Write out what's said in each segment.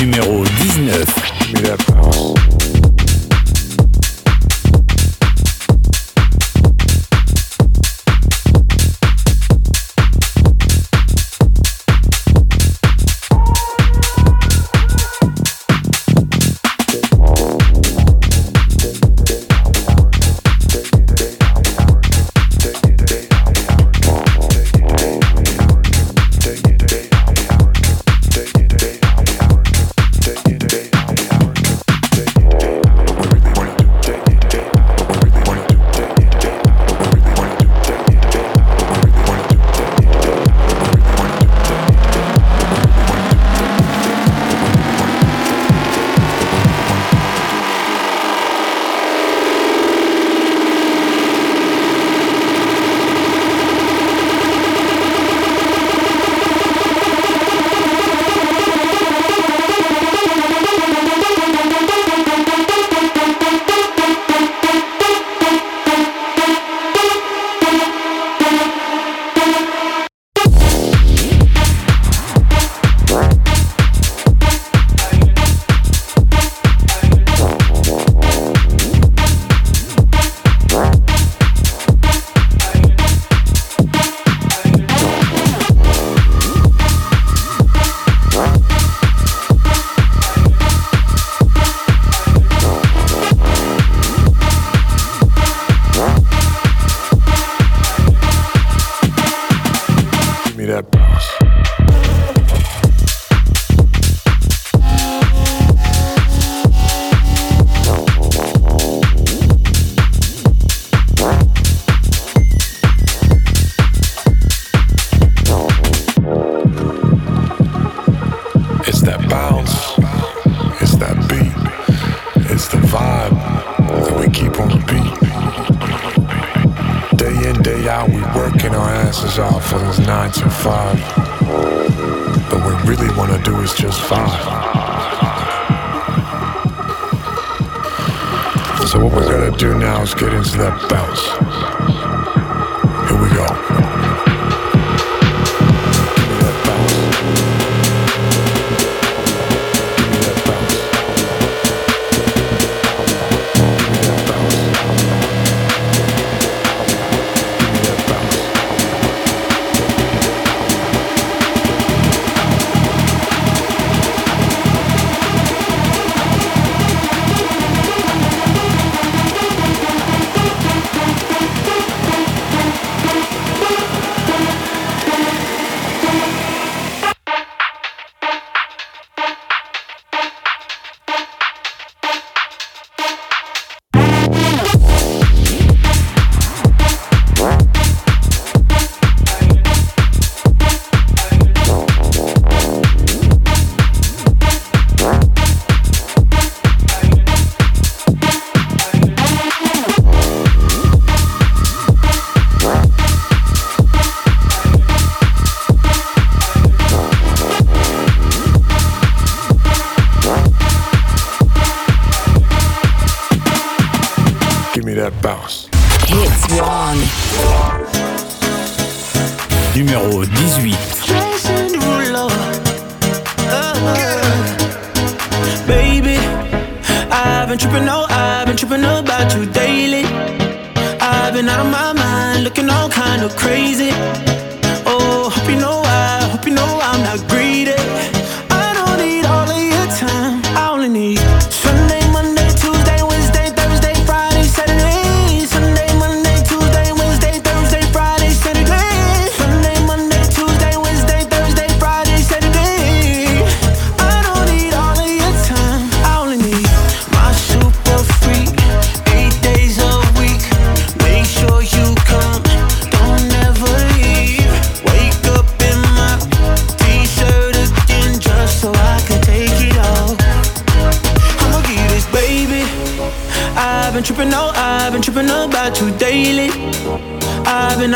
numéro 19. baby. I've been tripping, oh, I've been tripping about you daily. I've been out of my mind, looking all kind of crazy. Oh, hope you know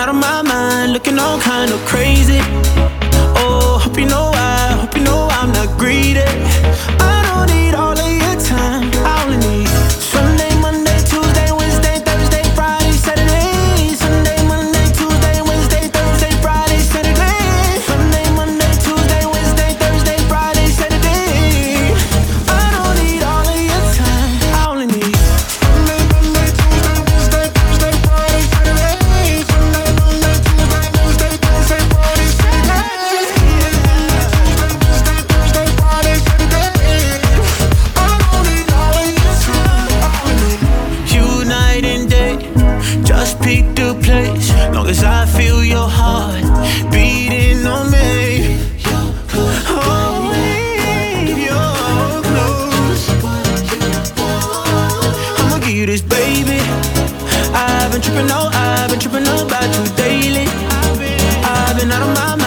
out of my mind, looking all kind of crazy. living out of my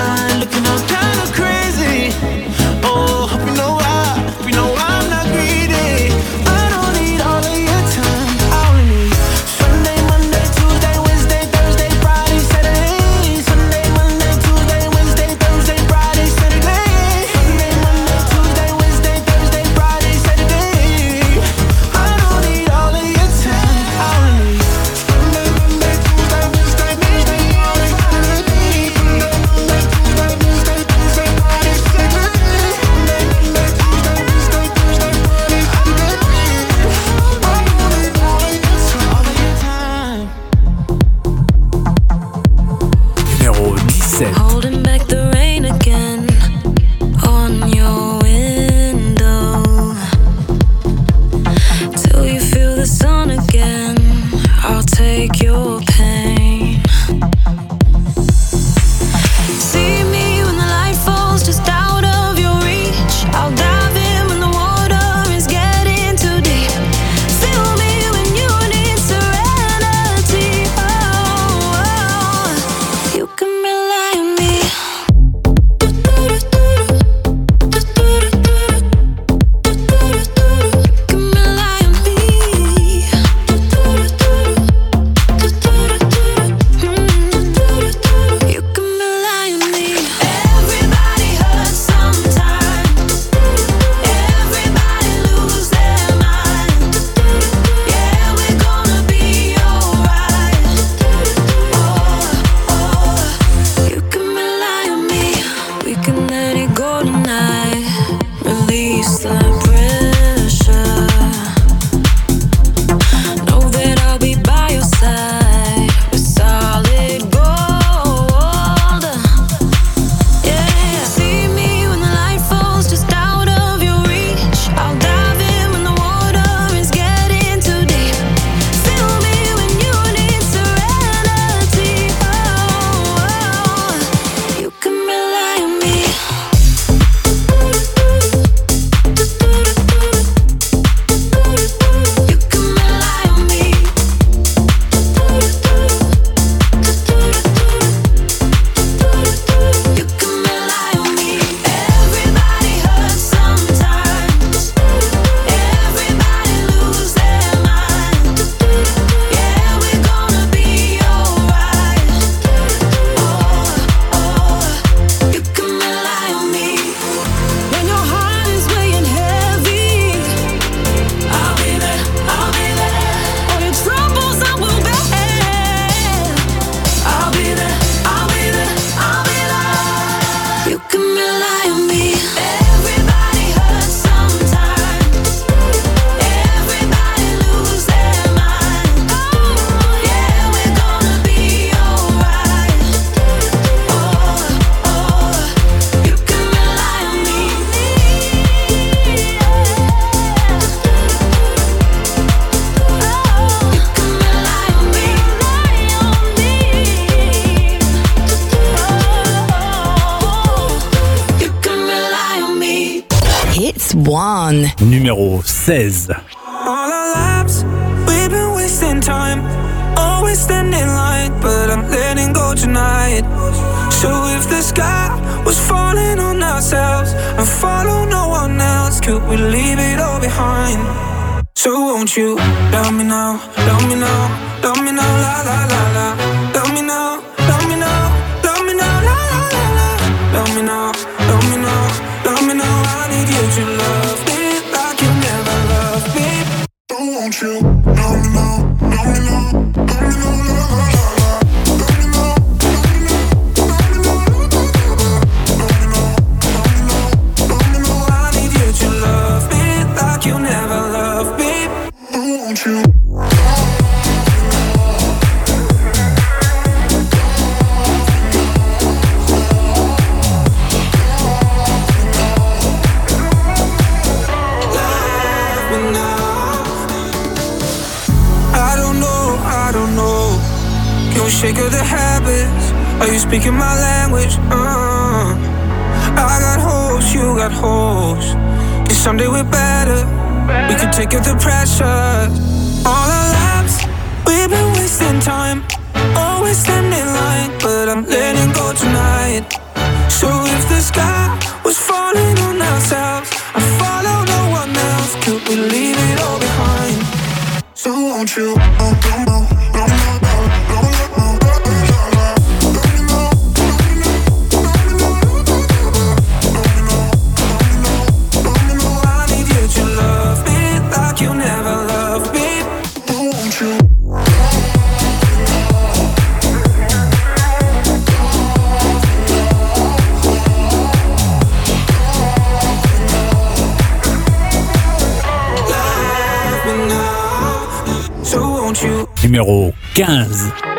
could we leave it all behind? So won't you love me now, love me now, love me now, la la la la. Love me now, love me now, love me now, la la la la. Love me now, love me now, love me now. I need you to love me like you never loved me. So won't you love me now, love me now, love me now? habits? Are you speaking my language? Uh, I got hopes, you got hopes. And someday we're better. We can take out the pressure. All our lives, we've been wasting time. Always standing line, but I'm letting go tonight. So if the sky was falling on ourselves, I follow no one else. Could we leave it all behind? So won't you? Oh, oh, oh. numéro 15.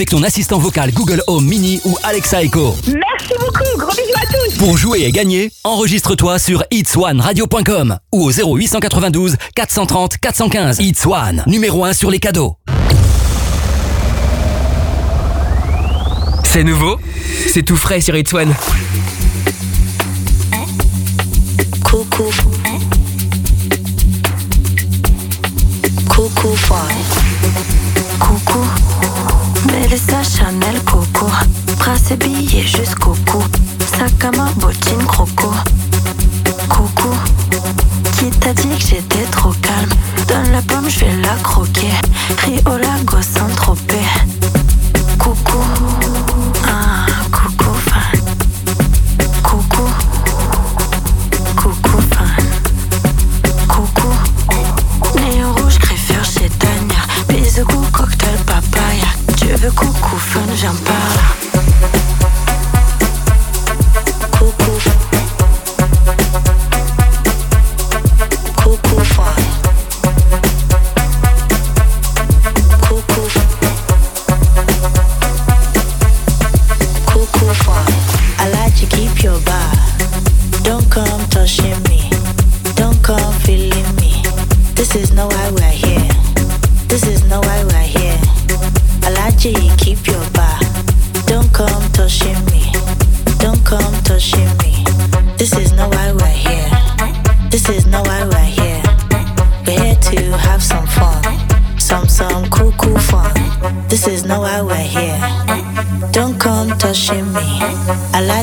avec ton assistant vocal Google Home Mini ou Alexa Echo. Merci beaucoup, gros bisous à tous. Pour jouer et gagner, enregistre-toi sur itswanradio.com ou au 0892 430 415. It's One, numéro 1 sur les cadeaux. C'est nouveau, c'est tout frais sur It's One. Coucou. Coucou coucou. Mélissa Chanel Coco. Brasse et billets jusqu'au cou. Sac à main, bottine, croco. Coucou. Qui t'a dit que j'étais trop calme? Donne la pomme, je vais la croquer. Rio sans trop, Coucou. feu ne parle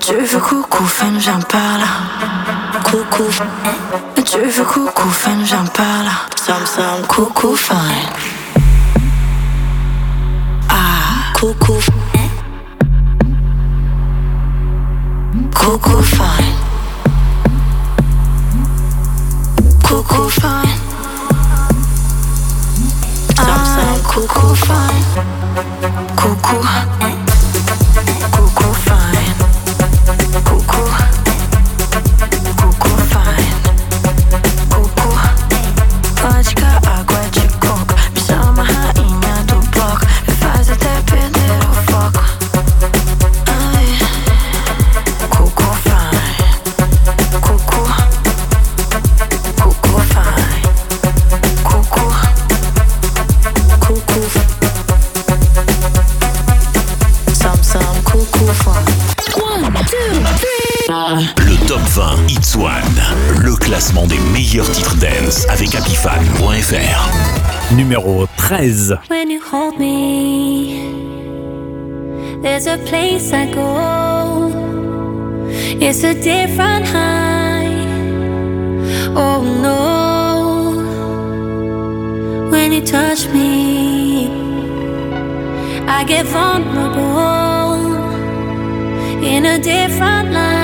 Tu veux coucou, femme, j'en parle Coucou. Tu veux coucou, femme, j'en parle coucou, femme. Ah, coucou. Coucou fine. Coucou fine. Sam, coucou fine. Coucou. le classement des meilleurs titres dance avec happyfan.fr. Numéro 13. When you hold me, there's a place I go. It's a different high. Oh no. When you touch me, I get vulnerable in a different light.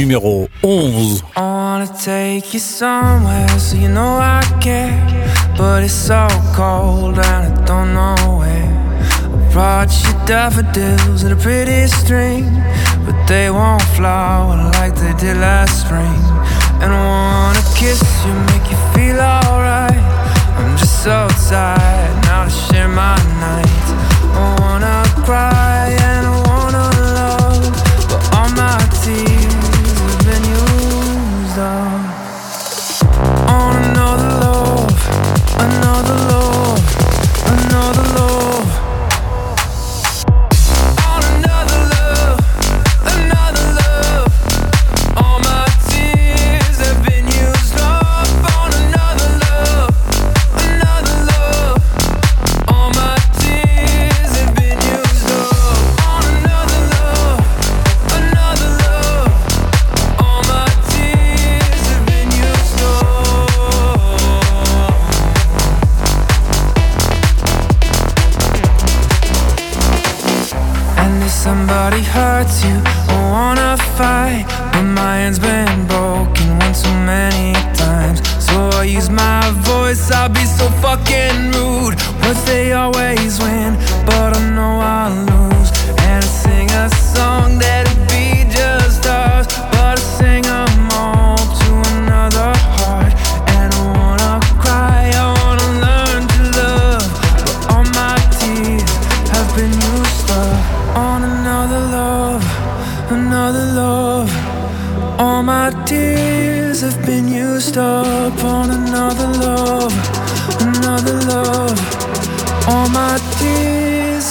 numéro 11. I wanna take you somewhere so you know I care. But it's so cold and I don't know where. I brought you daffodils and a pretty string. But they won't flower like they did last spring. And I wanna kiss you, make you feel alright. I'm just so tired now to share my night. I wanna cry and go.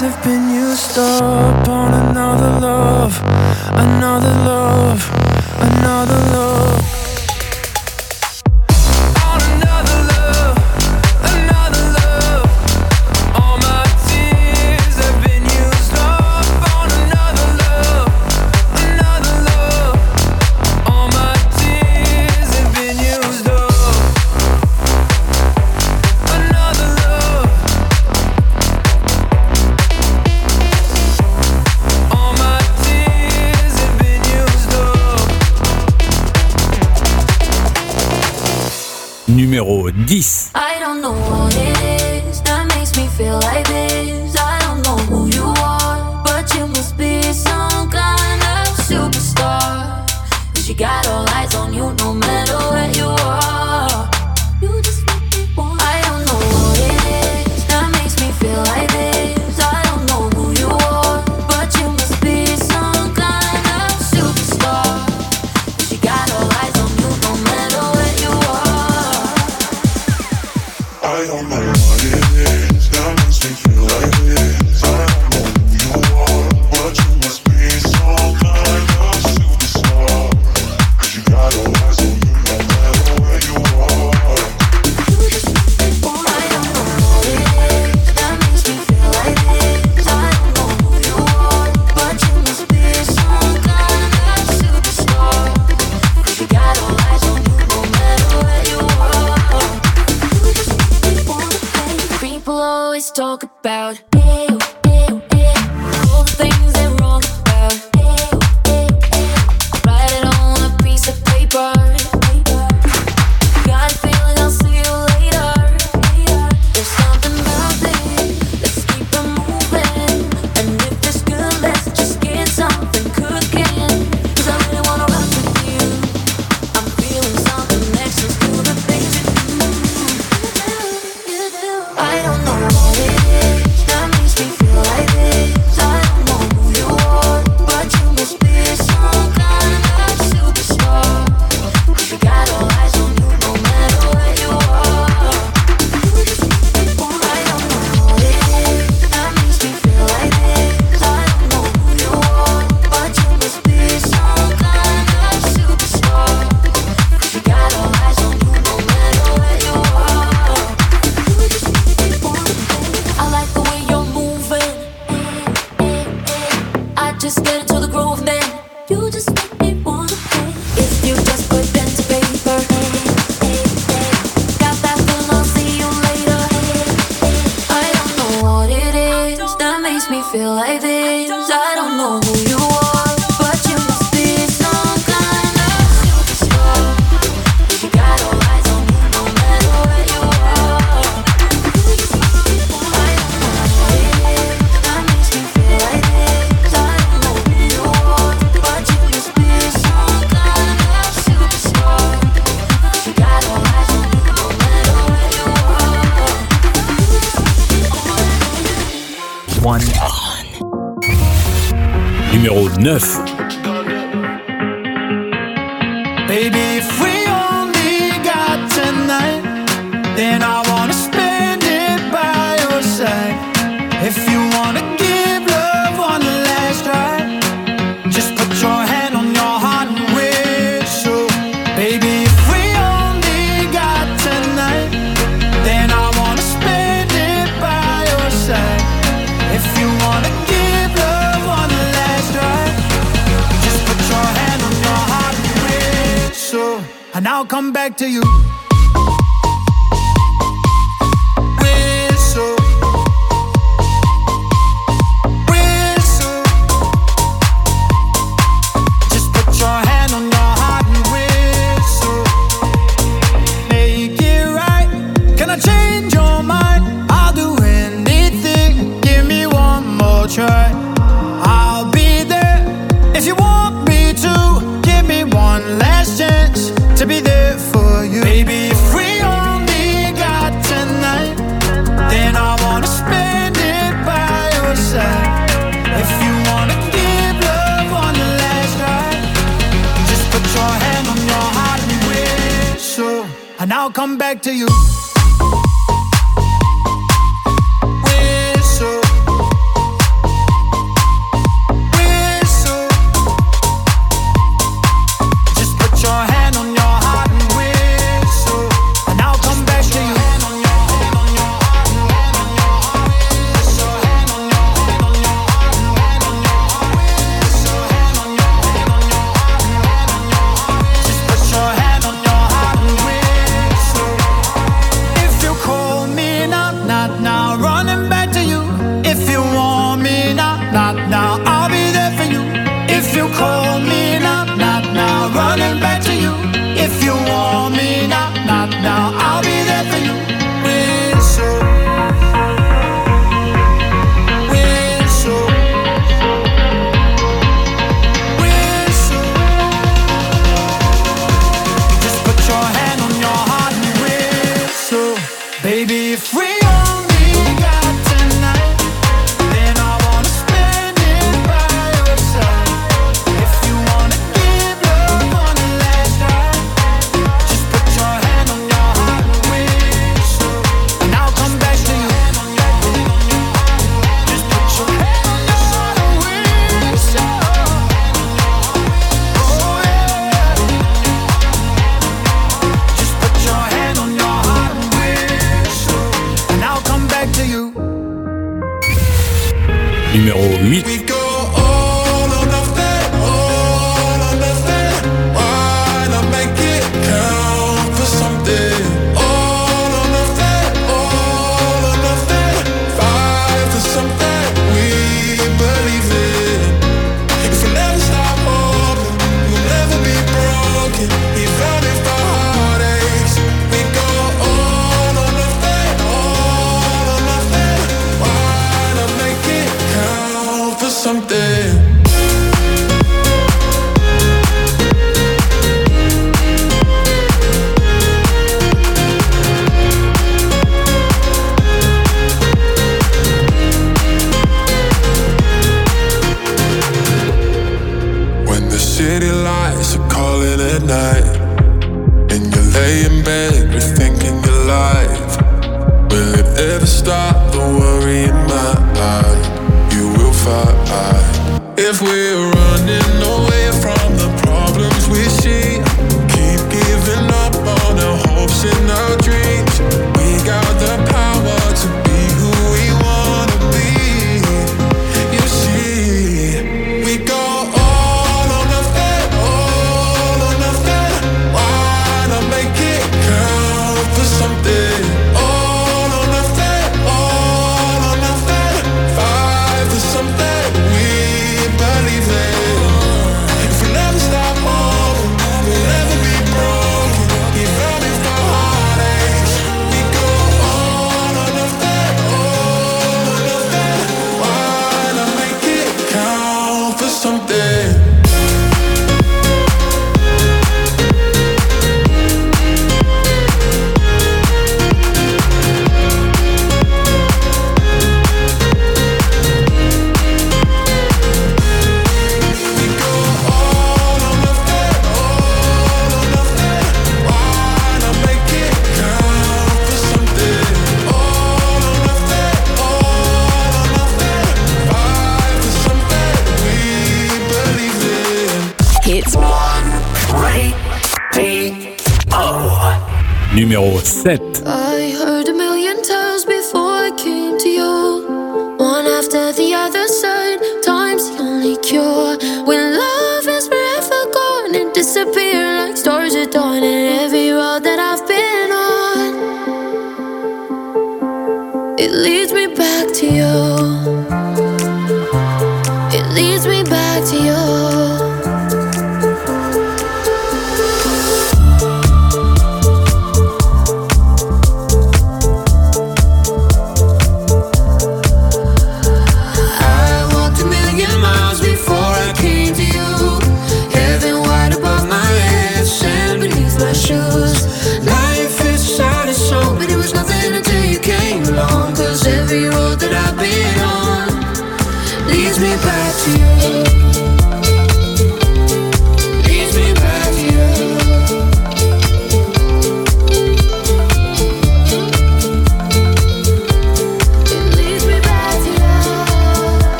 have been used up on another love, another love, another love. numéro 10.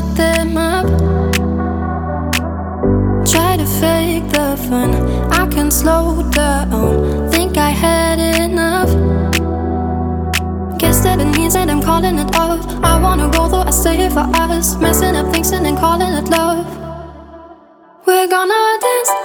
shut them up. Try to fake the fun, I can slow down. Think I had enough. Guess that it means that I'm calling it off. I wanna go though I stay here for us, messing up things and then calling it love. We're gonna dance.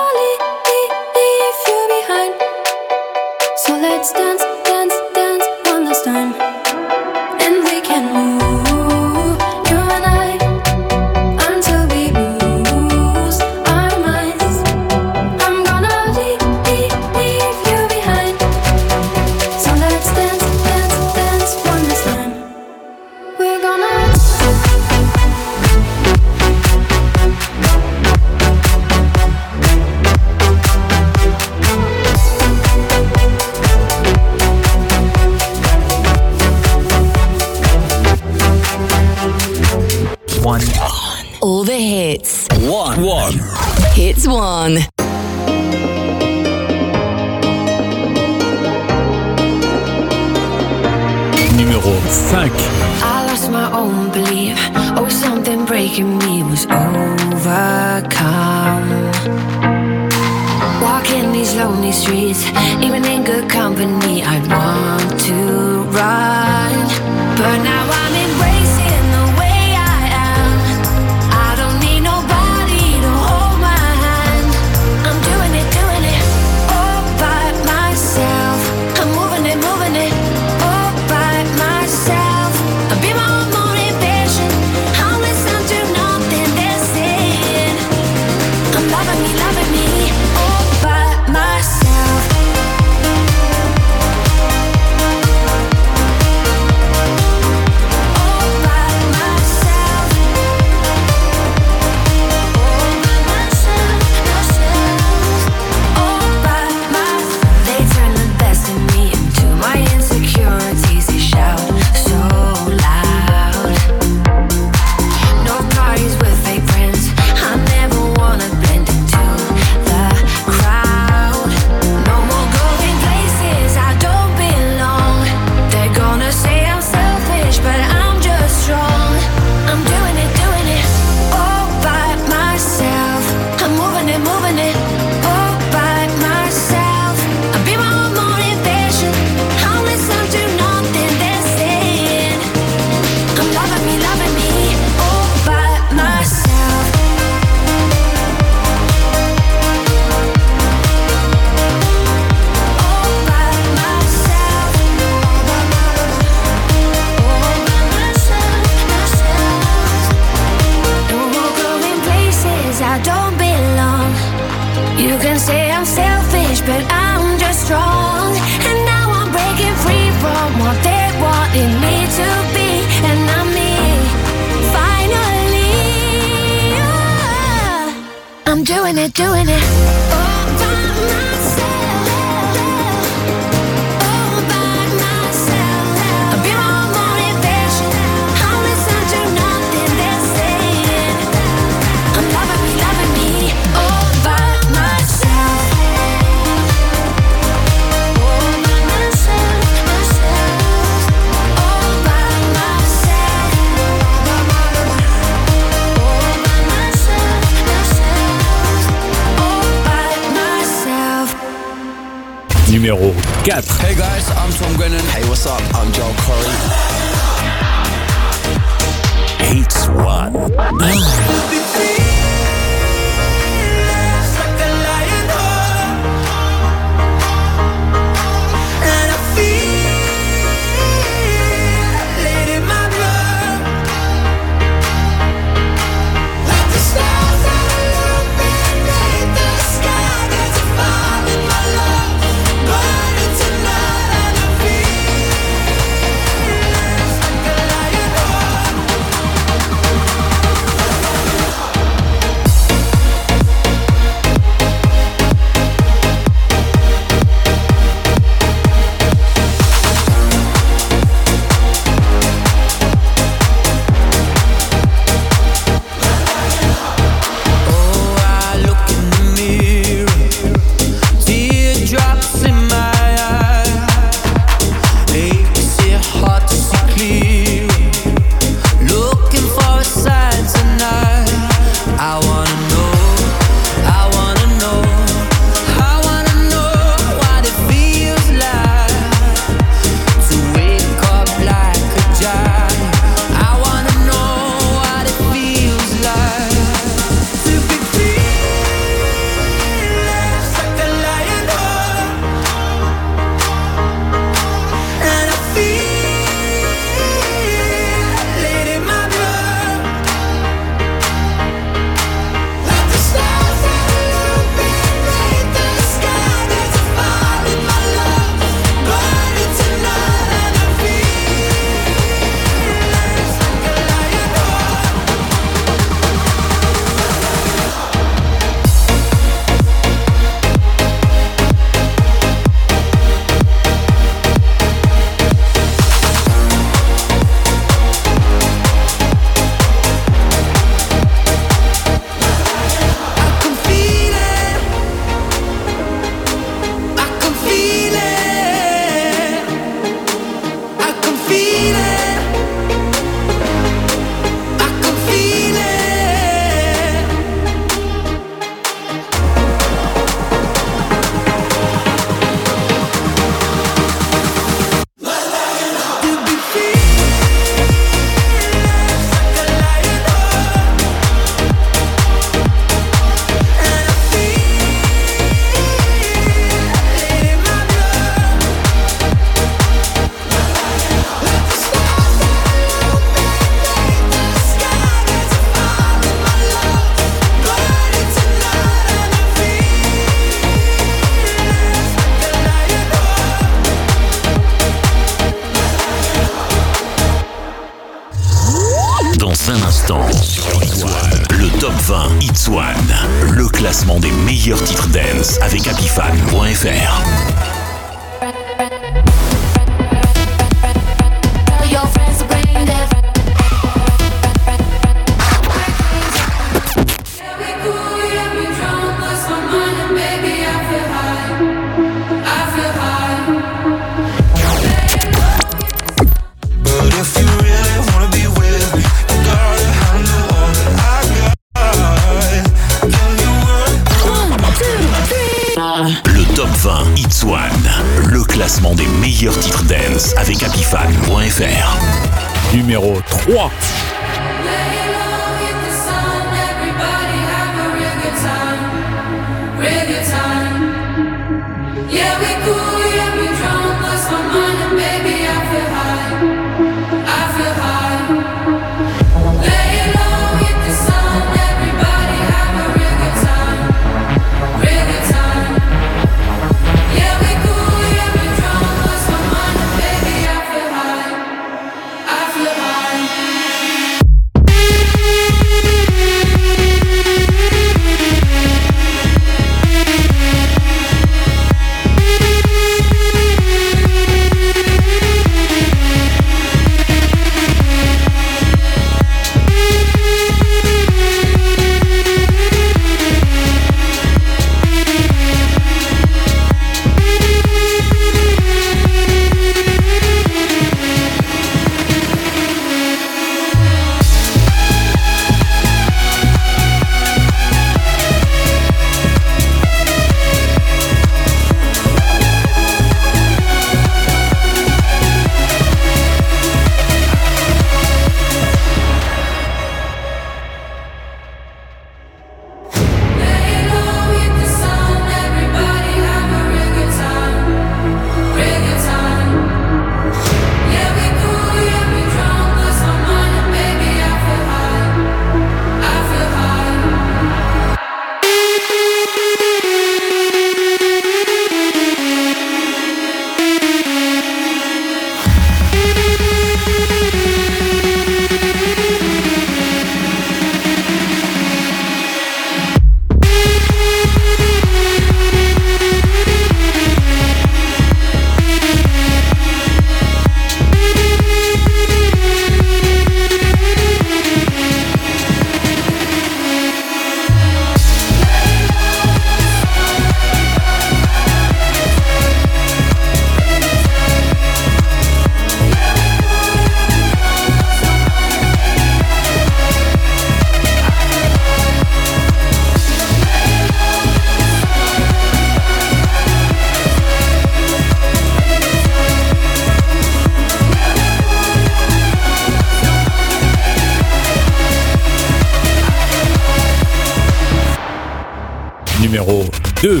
2.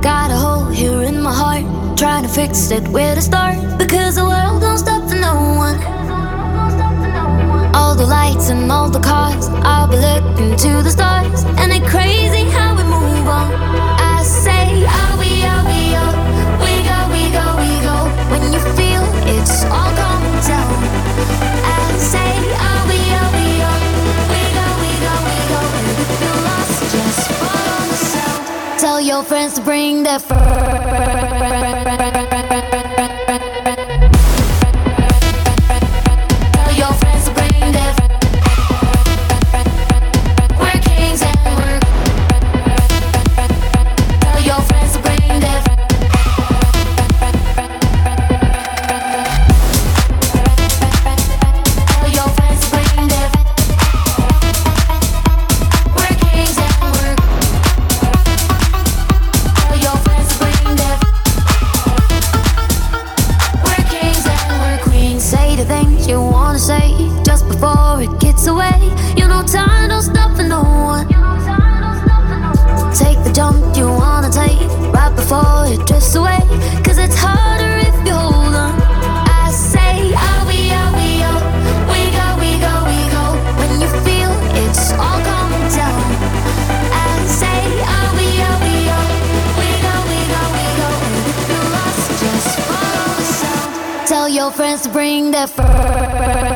Got a hole here in my heart, trying to fix it where to start. Because the world don't stop for no one. All the lights and all the cars, I'll be looking to the stars. And I crazy. Friends bring the. your friends bring the fur.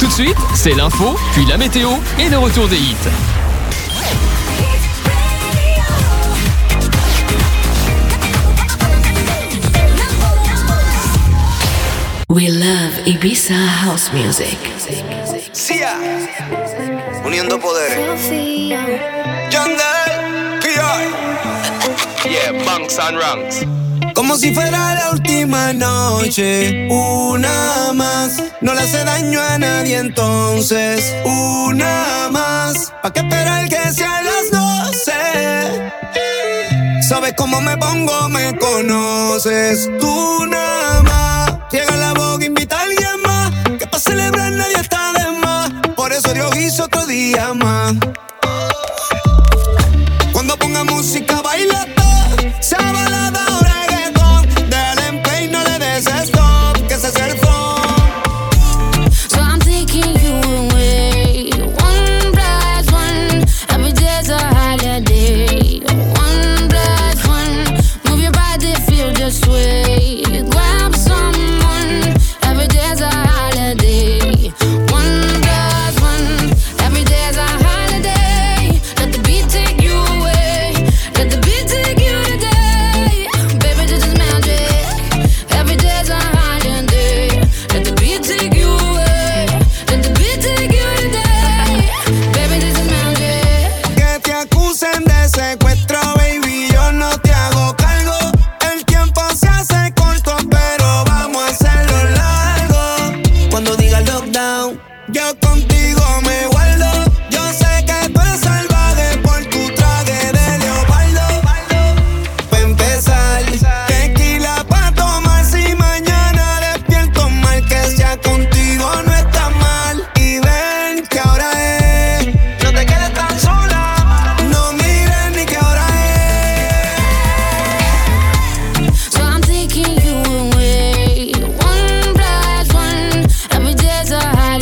Tout de suite, c'est l'info, puis la météo et le retour des hits. We love Ibiza house music. Sia, uniendo poderes. Yandel, PR. Yeah, bunks and Runs. Como si fuera la última noche, una más. No le hace daño a nadie entonces, una más. ¿Para qué esperar que sea las doce? Sabes cómo me pongo, me conoces. Tú nada más. Llega la boca, invita a alguien más. Que para celebrar nadie está de más. Por eso Dios hizo otro día más. Cuando ponga música, baila